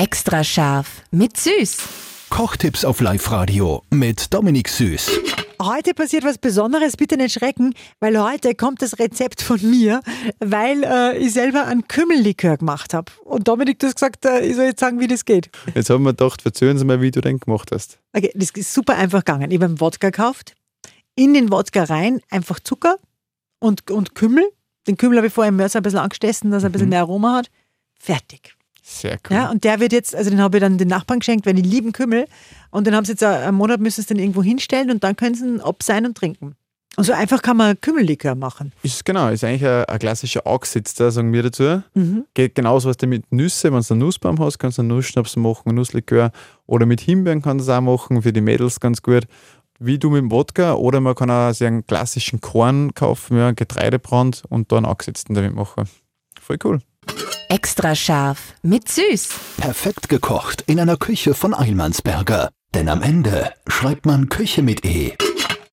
Extra scharf mit Süß. Kochtipps auf Live-Radio mit Dominik Süß. Heute passiert was Besonderes, bitte nicht schrecken, weil heute kommt das Rezept von mir, weil äh, ich selber einen Kümmellikör gemacht habe. Und Dominik, du hast gesagt, äh, ich soll jetzt sagen, wie das geht. Jetzt haben wir gedacht, verzögern Sie mal, wie du den gemacht hast. Okay, das ist super einfach gegangen. Ich habe einen Wodka gekauft, in den Wodka rein einfach Zucker und, und Kümmel. Den Kümmel habe ich vorher im Mörser ein bisschen angestessen, dass er ein bisschen mehr Aroma hat. Fertig. Sehr cool. Ja, und der wird jetzt, also den habe ich dann den Nachbarn geschenkt, weil die lieben Kümmel. Und den haben sie jetzt einen Monat, müssen sie es dann irgendwo hinstellen und dann können sie ihn ab sein und trinken. Und so einfach kann man Kümmellikör machen. Ist genau, ist eigentlich ein, ein klassischer Augsitzer, sagen wir dazu. Mhm. Geht genauso was mit Nüsse, wenn du einen Nussbaum hast, kannst du einen Nussschnaps machen, Nusslikör. Oder mit Himbeeren kannst du das auch machen, für die Mädels ganz gut. Wie du mit dem Wodka. Oder man kann auch sich einen klassischen Korn kaufen, ja, Getreidebrand und da einen Augesetzten damit machen. Voll cool. Extra scharf mit Süß. Perfekt gekocht in einer Küche von Eilmannsberger. Denn am Ende schreibt man Küche mit E.